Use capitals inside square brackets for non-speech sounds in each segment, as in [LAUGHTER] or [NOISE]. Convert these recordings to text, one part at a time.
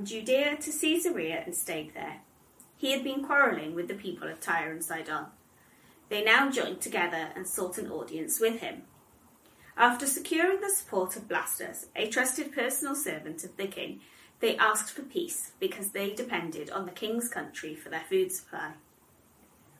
From Judea to Caesarea and stayed there. He had been quarrelling with the people of Tyre and Sidon. They now joined together and sought an audience with him. After securing the support of Blastus, a trusted personal servant of the king, they asked for peace because they depended on the king's country for their food supply.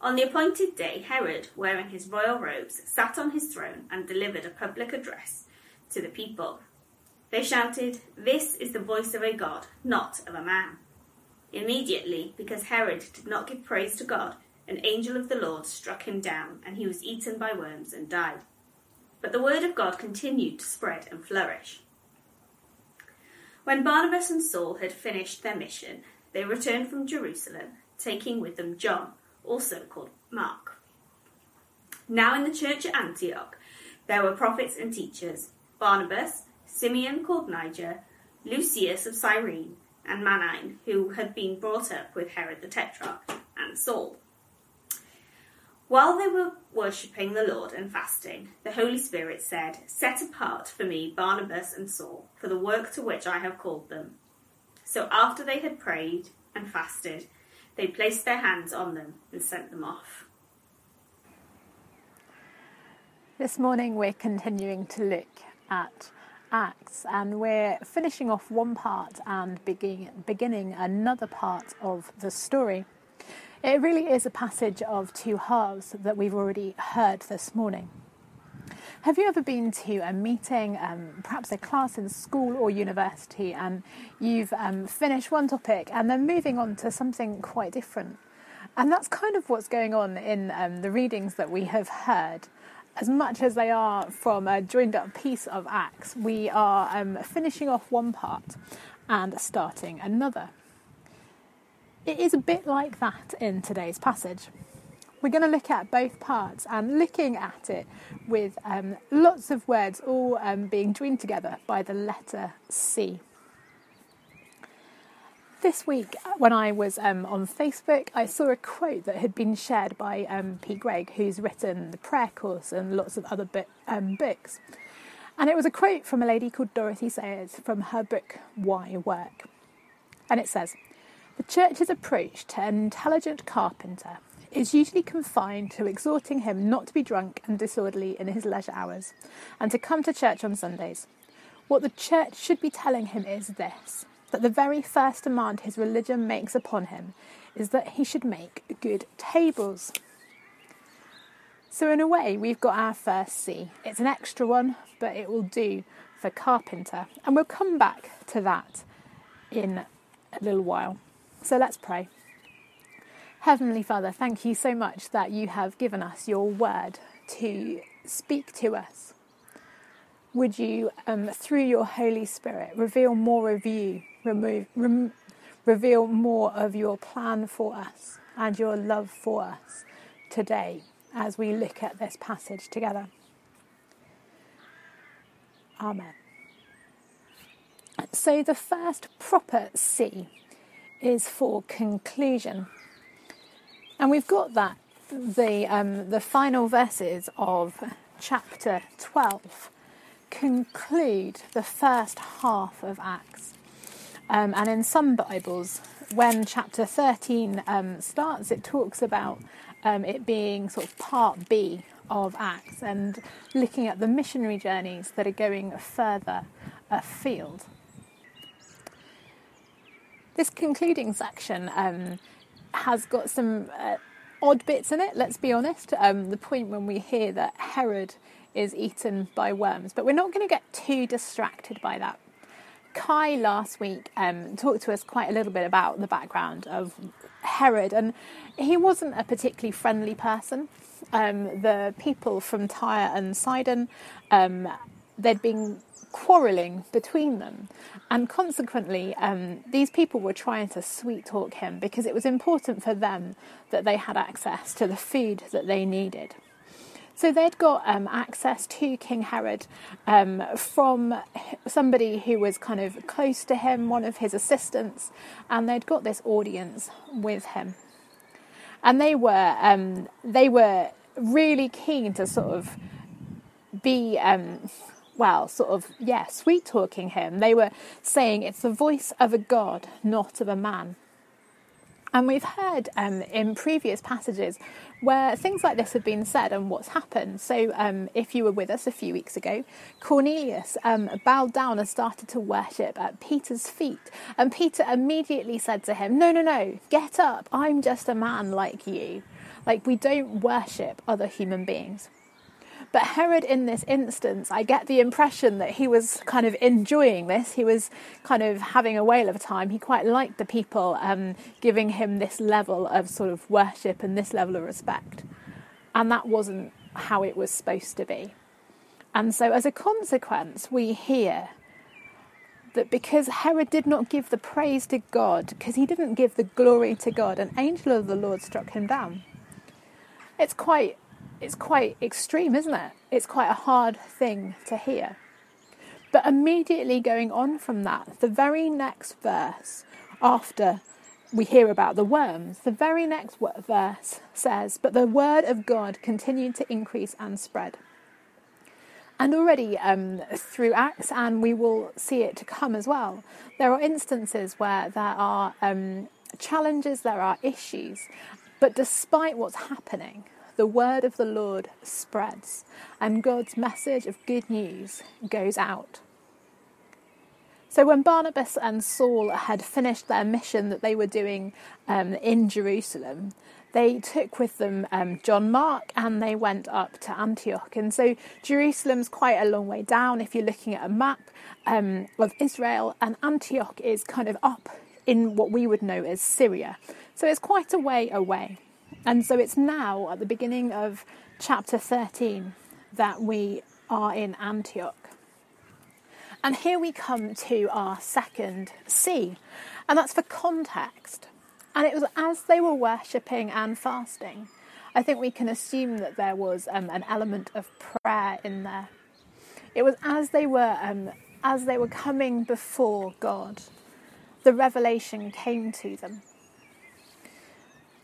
On the appointed day, Herod, wearing his royal robes, sat on his throne and delivered a public address to the people. They shouted, This is the voice of a God, not of a man. Immediately, because Herod did not give praise to God, an angel of the Lord struck him down, and he was eaten by worms and died. But the word of God continued to spread and flourish. When Barnabas and Saul had finished their mission, they returned from Jerusalem, taking with them John, also called Mark. Now in the church at Antioch, there were prophets and teachers Barnabas, Simeon called Niger, Lucius of Cyrene, and Manaen, who had been brought up with Herod the Tetrarch, and Saul. While they were worshipping the Lord and fasting, the Holy Spirit said, Set apart for me Barnabas and Saul for the work to which I have called them. So after they had prayed and fasted, they placed their hands on them and sent them off. This morning we're continuing to look at Acts, and we're finishing off one part and begin, beginning another part of the story. It really is a passage of two halves that we've already heard this morning. Have you ever been to a meeting, um, perhaps a class in school or university, and you've um, finished one topic and then moving on to something quite different? And that's kind of what's going on in um, the readings that we have heard as much as they are from a joined up piece of Acts, we are um, finishing off one part and starting another. It is a bit like that in today's passage. We're going to look at both parts and looking at it with um, lots of words all um, being joined together by the letter C this week, when I was um, on Facebook, I saw a quote that had been shared by um, Pete Greig, who's written the prayer course and lots of other um, books. And it was a quote from a lady called Dorothy Sayers from her book, Why Work. And it says The church's approach to an intelligent carpenter is usually confined to exhorting him not to be drunk and disorderly in his leisure hours and to come to church on Sundays. What the church should be telling him is this that the very first demand his religion makes upon him is that he should make good tables. So, in a way, we've got our first C. It's an extra one, but it will do for carpenter. And we'll come back to that in a little while. So, let's pray. Heavenly Father, thank you so much that you have given us your word to speak to us. Would you, um, through your Holy Spirit, reveal more of you remove, rem, reveal more of your plan for us and your love for us today as we look at this passage together. Amen. So, the first proper C is for conclusion. And we've got that, the, um, the final verses of chapter 12 conclude the first half of Acts. Um, and in some Bibles, when chapter 13 um, starts, it talks about um, it being sort of part B of Acts and looking at the missionary journeys that are going further afield. This concluding section um, has got some uh, odd bits in it, let's be honest. Um, the point when we hear that Herod is eaten by worms, but we're not going to get too distracted by that Kai last week um, talked to us quite a little bit about the background of Herod, and he wasn't a particularly friendly person. Um, the people from Tyre and Sidon, um, there'd been quarrelling between them, and consequently, um, these people were trying to sweet talk him because it was important for them that they had access to the food that they needed. So they'd got um, access to King Herod um, from somebody who was kind of close to him, one of his assistants, and they'd got this audience with him. And they were um, they were really keen to sort of be um, well, sort of, yeah, sweet talking him. They were saying it's the voice of a God, not of a man. And we've heard um, in previous passages where things like this have been said and what's happened. So, um, if you were with us a few weeks ago, Cornelius um, bowed down and started to worship at Peter's feet. And Peter immediately said to him, No, no, no, get up. I'm just a man like you. Like, we don't worship other human beings. But Herod, in this instance, I get the impression that he was kind of enjoying this. He was kind of having a whale of a time. He quite liked the people um, giving him this level of sort of worship and this level of respect. And that wasn't how it was supposed to be. And so, as a consequence, we hear that because Herod did not give the praise to God, because he didn't give the glory to God, an angel of the Lord struck him down. It's quite it's quite extreme, isn't it? It's quite a hard thing to hear. But immediately going on from that, the very next verse after we hear about the worms, the very next verse says, But the word of God continued to increase and spread. And already um, through Acts, and we will see it to come as well, there are instances where there are um, challenges, there are issues, but despite what's happening, the word of the Lord spreads and God's message of good news goes out. So, when Barnabas and Saul had finished their mission that they were doing um, in Jerusalem, they took with them um, John Mark and they went up to Antioch. And so, Jerusalem's quite a long way down if you're looking at a map um, of Israel, and Antioch is kind of up in what we would know as Syria. So, it's quite a way away. And so it's now at the beginning of chapter 13 that we are in Antioch. And here we come to our second C, and that's for context. And it was as they were worshipping and fasting. I think we can assume that there was um, an element of prayer in there. It was as they were um, as they were coming before God, the revelation came to them.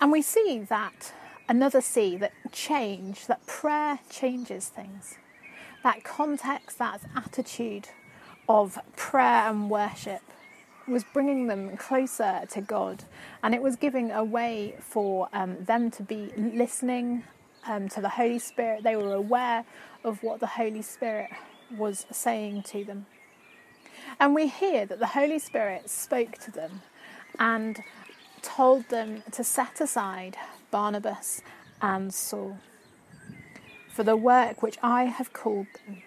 And we see that another C that change, that prayer changes things. That context, that attitude of prayer and worship was bringing them closer to God, and it was giving a way for um, them to be listening um, to the Holy Spirit. They were aware of what the Holy Spirit was saying to them. And we hear that the Holy Spirit spoke to them and told them to set aside Barnabas and Saul for the work which I have called them.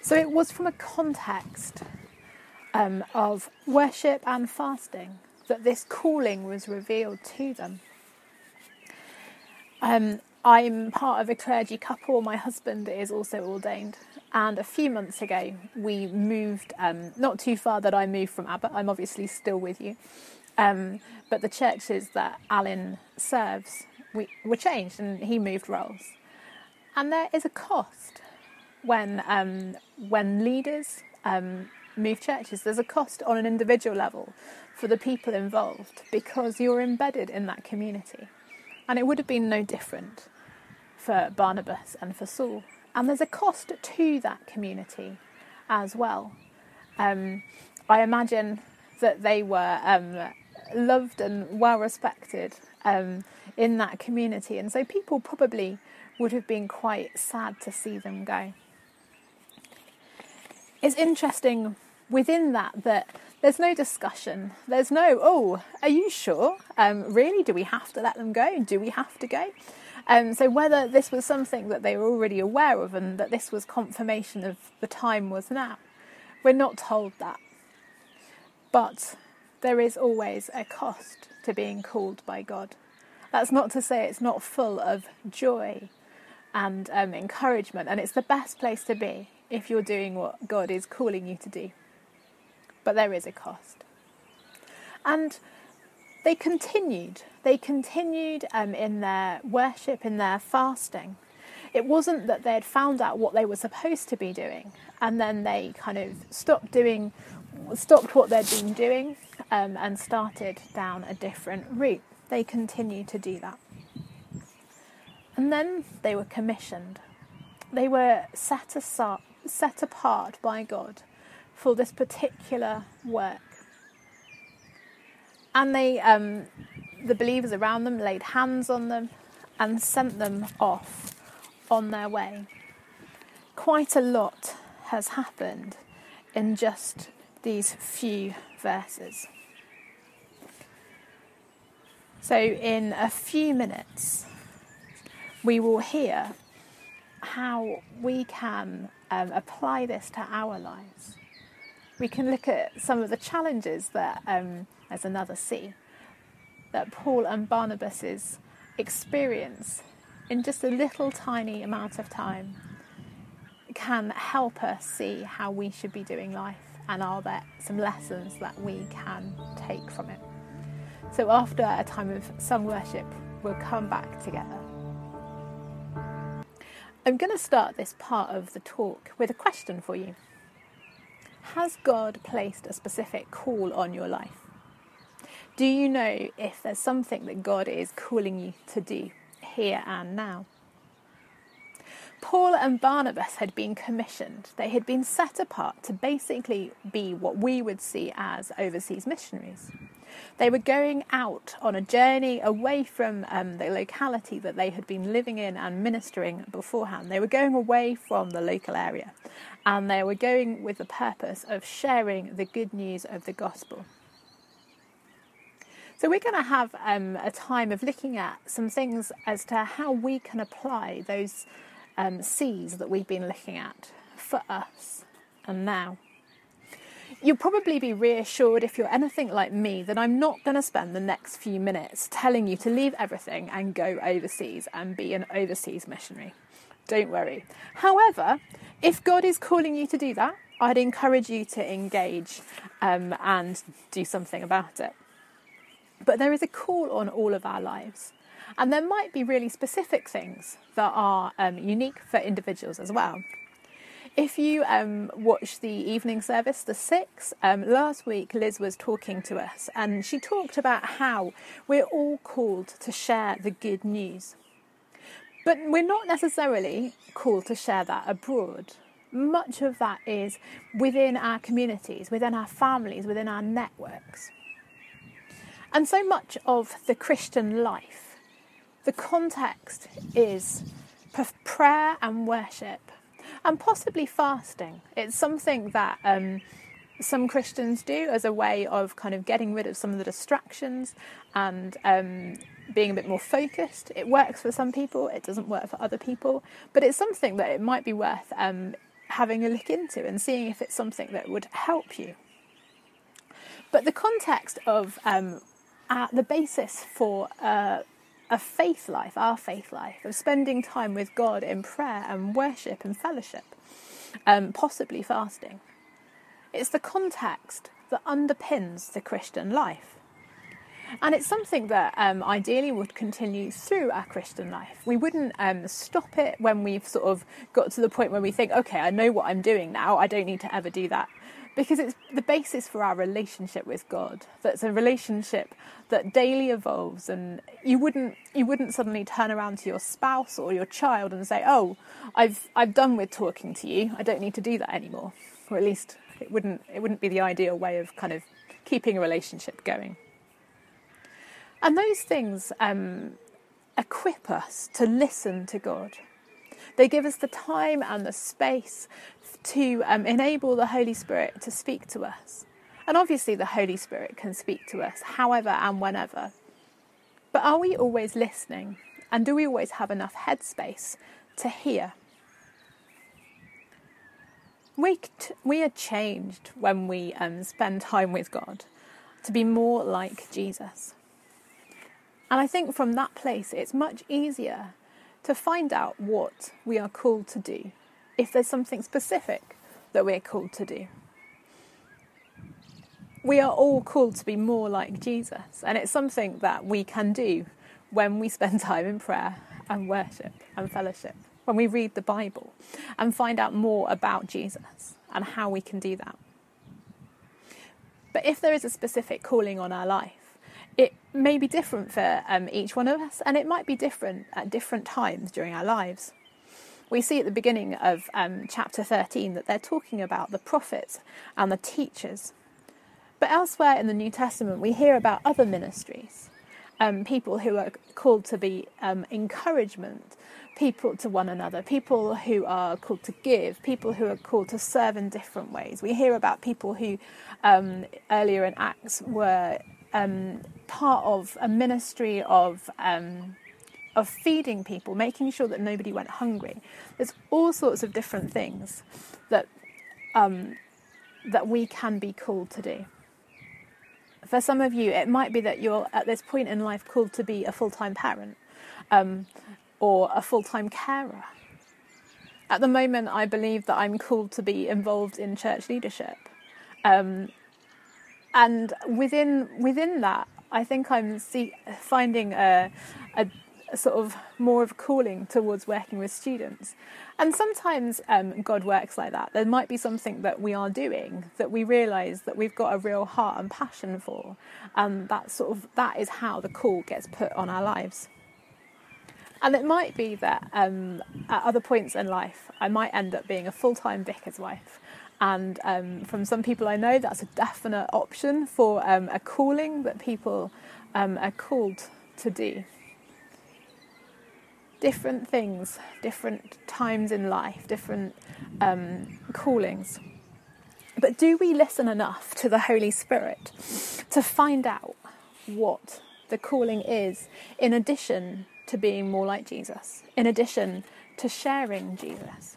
So it was from a context um, of worship and fasting that this calling was revealed to them. Um, I'm part of a clergy couple. My husband is also ordained. And a few months ago, we moved, um, not too far that I moved from Abbott. I'm obviously still with you. Um, but the churches that Alan serves we, were changed and he moved roles. And there is a cost when, um, when leaders um, move churches. There's a cost on an individual level for the people involved because you're embedded in that community. And it would have been no different for Barnabas and for Saul. And there's a cost to that community as well. Um, I imagine that they were um, loved and well respected um, in that community. And so people probably would have been quite sad to see them go. It's interesting within that that there's no discussion. There's no, oh, are you sure? Um, really? Do we have to let them go? Do we have to go? Um, so whether this was something that they were already aware of and that this was confirmation of the time was now, we're not told that. But there is always a cost to being called by God. That's not to say it's not full of joy and um, encouragement, and it's the best place to be if you're doing what God is calling you to do. But there is a cost. And they continued. They continued um, in their worship, in their fasting. It wasn't that they had found out what they were supposed to be doing and then they kind of stopped doing stopped what they'd been doing um, and started down a different route. They continued to do that. And then they were commissioned. They were set aside, set apart by God for this particular work. And they, um, the believers around them laid hands on them and sent them off on their way. Quite a lot has happened in just these few verses. So, in a few minutes, we will hear how we can um, apply this to our lives. We can look at some of the challenges that, um, as another C, that Paul and Barnabas's experience in just a little tiny amount of time can help us see how we should be doing life and are there some lessons that we can take from it. So, after a time of sung worship, we'll come back together. I'm going to start this part of the talk with a question for you. Has God placed a specific call on your life? Do you know if there's something that God is calling you to do here and now? Paul and Barnabas had been commissioned. They had been set apart to basically be what we would see as overseas missionaries. They were going out on a journey away from um, the locality that they had been living in and ministering beforehand. They were going away from the local area and they were going with the purpose of sharing the good news of the gospel. So, we're going to have um, a time of looking at some things as to how we can apply those um, C's that we've been looking at for us and now. You'll probably be reassured if you're anything like me that I'm not going to spend the next few minutes telling you to leave everything and go overseas and be an overseas missionary. Don't worry. However, if God is calling you to do that, I'd encourage you to engage um, and do something about it. But there is a call on all of our lives. And there might be really specific things that are um, unique for individuals as well. If you um, watch the evening service, the six, um, last week Liz was talking to us and she talked about how we're all called to share the good news. But we're not necessarily called to share that abroad. Much of that is within our communities, within our families, within our networks. And so much of the Christian life, the context is prayer and worship and possibly fasting. It's something that um, some Christians do as a way of kind of getting rid of some of the distractions and um, being a bit more focused. It works for some people, it doesn't work for other people, but it's something that it might be worth um, having a look into and seeing if it's something that would help you. But the context of uh, the basis for uh, a faith life, our faith life, of spending time with God in prayer and worship and fellowship, um, possibly fasting. It's the context that underpins the Christian life. And it's something that um, ideally would continue through our Christian life. We wouldn't um, stop it when we've sort of got to the point where we think, okay, I know what I'm doing now, I don't need to ever do that because it's the basis for our relationship with God. That's a relationship that daily evolves, and you wouldn't you wouldn't suddenly turn around to your spouse or your child and say, "Oh, I've I've done with talking to you. I don't need to do that anymore." Or at least it wouldn't it wouldn't be the ideal way of kind of keeping a relationship going. And those things um, equip us to listen to God. They give us the time and the space to um, enable the Holy Spirit to speak to us. And obviously, the Holy Spirit can speak to us however and whenever. But are we always listening? And do we always have enough headspace to hear? We, t- we are changed when we um, spend time with God to be more like Jesus. And I think from that place, it's much easier to find out what we are called to do if there's something specific that we're called to do. We are all called to be more like Jesus, and it's something that we can do when we spend [LAUGHS] time in prayer and worship and fellowship, when we read the Bible and find out more about Jesus and how we can do that. But if there is a specific calling on our life, may be different for um, each one of us, and it might be different at different times during our lives. We see at the beginning of um, chapter 13 that they're talking about the prophets and the teachers. But elsewhere in the New Testament, we hear about other ministries, um, people who are called to be um, encouragement, people to one another, people who are called to give, people who are called to serve in different ways. We hear about people who um, earlier in Acts were um, part of a ministry of um, of feeding people, making sure that nobody went hungry. There's all sorts of different things that um, that we can be called to do. For some of you, it might be that you're at this point in life called to be a full time parent um, or a full time carer. At the moment, I believe that I'm called to be involved in church leadership. Um, and within within that, I think I'm see, finding a, a, a, sort of more of a calling towards working with students. And sometimes um, God works like that. There might be something that we are doing that we realise that we've got a real heart and passion for, and that sort of that is how the call gets put on our lives. And it might be that um, at other points in life, I might end up being a full time vicar's wife and um, from some people I know, that's a definite option for um, a calling that people um, are called to do. Different things, different times in life, different um, callings. But do we listen enough to the Holy Spirit to find out what the calling is, in addition to being more like Jesus, in addition to sharing Jesus?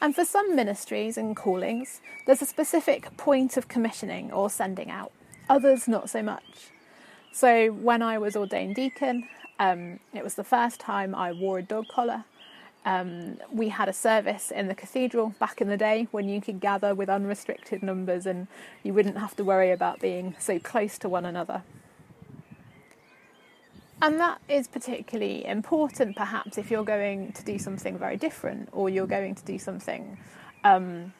And for some ministries and callings, there's a specific point of commissioning or sending out, others not so much. So when I was ordained deacon, um, it was the first time I wore a dog collar. Um, we had a service in the cathedral back in the day when you could gather with unrestricted numbers and you wouldn't have to worry about being so close to one another. And that is particularly important, perhaps, if you're going to do something very different or you're going to do something um,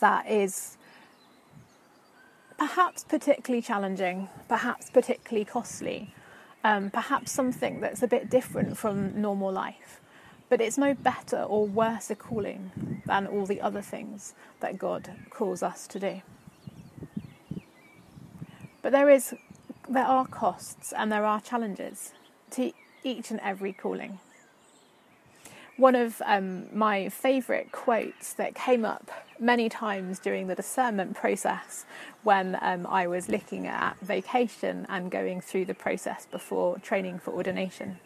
that is perhaps particularly challenging, perhaps particularly costly, um, perhaps something that's a bit different from normal life. But it's no better or worse a calling than all the other things that God calls us to do. But there is there are costs and there are challenges to each and every calling. One of um, my favourite quotes that came up many times during the discernment process when um, I was looking at vocation and going through the process before training for ordination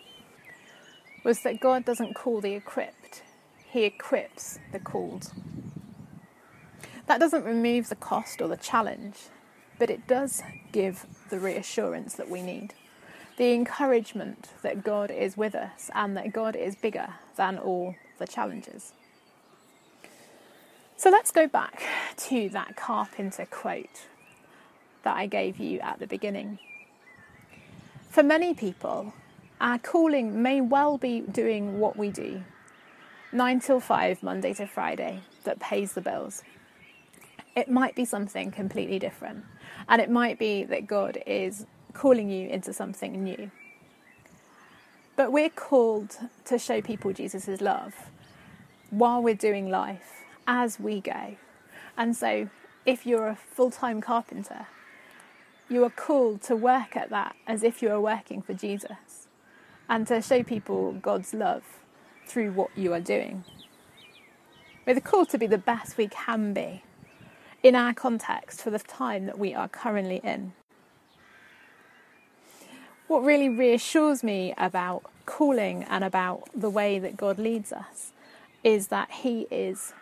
was that God doesn't call the equipped, He equips the called. That doesn't remove the cost or the challenge, but it does give the reassurance that we need. The encouragement that God is with us and that God is bigger than all the challenges. So let's go back to that carpenter quote that I gave you at the beginning. For many people, our calling may well be doing what we do 9 till 5, Monday to Friday, that pays the bills. It might be something completely different. And it might be that God is calling you into something new. But we're called to show people Jesus' love while we're doing life as we go. And so, if you're a full time carpenter, you are called to work at that as if you are working for Jesus and to show people God's love through what you are doing. We're called to be the best we can be in our context for the time that we are currently in. What really reassures me about calling and about the way that God leads us is that He is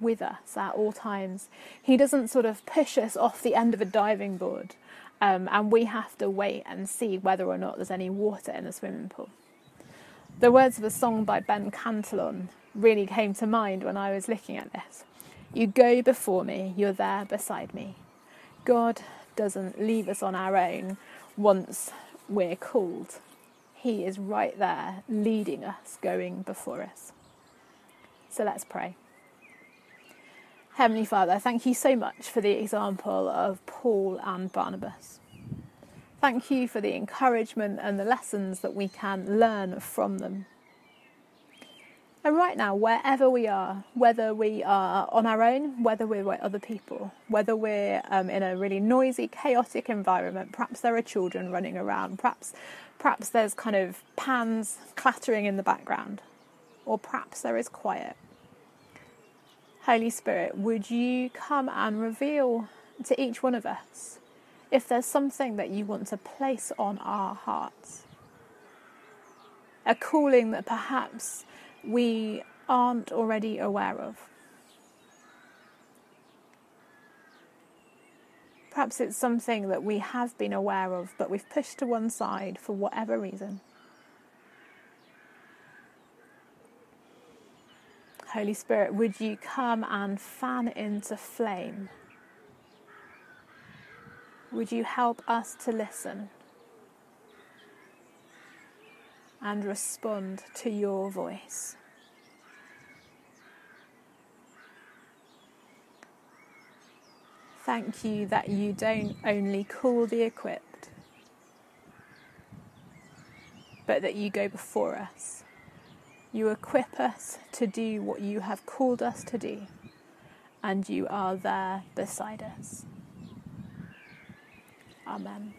with us at all times. He doesn't sort of push us off the end of a diving board um, and we have to wait and see whether or not there's any water in the swimming pool. The words of a song by Ben Cantelon really came to mind when I was looking at this. You go before me, you're there beside me. God doesn't leave us on our own once we're called. He is right there leading us, going before us. So let's pray. Heavenly Father, thank you so much for the example of Paul and Barnabas. Thank you for the encouragement and the lessons that we can learn from them. And right now, wherever we are, whether we are on our own, whether we're with other people, whether we're um, in a really noisy, chaotic environment, perhaps there are children running around, perhaps, perhaps there's kind of pans clattering in the background, or perhaps there is quiet. Holy Spirit, would you come and reveal to each one of us if there's something that you want to place on our hearts? A calling that perhaps we aren't already aware of. Perhaps it's something that we have been aware of, but we've pushed to one side for whatever reason. Holy Spirit, would you come and fan into flame? Would you help us to listen and respond to your voice? Thank you that you don't only call the equipped, but that you go before us. You equip us to do what you have called us to do, and you are there beside us. Amen.